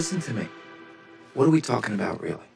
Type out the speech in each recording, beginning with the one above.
Listen to me. What are we talking about, really?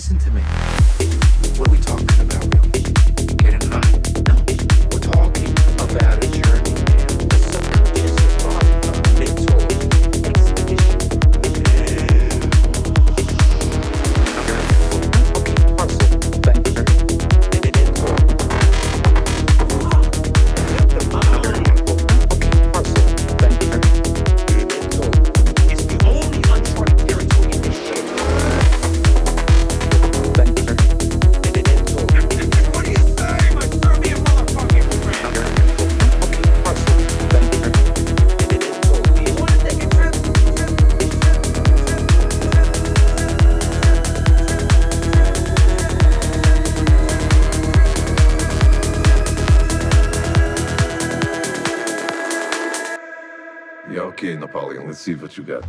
listen to me. See what you got.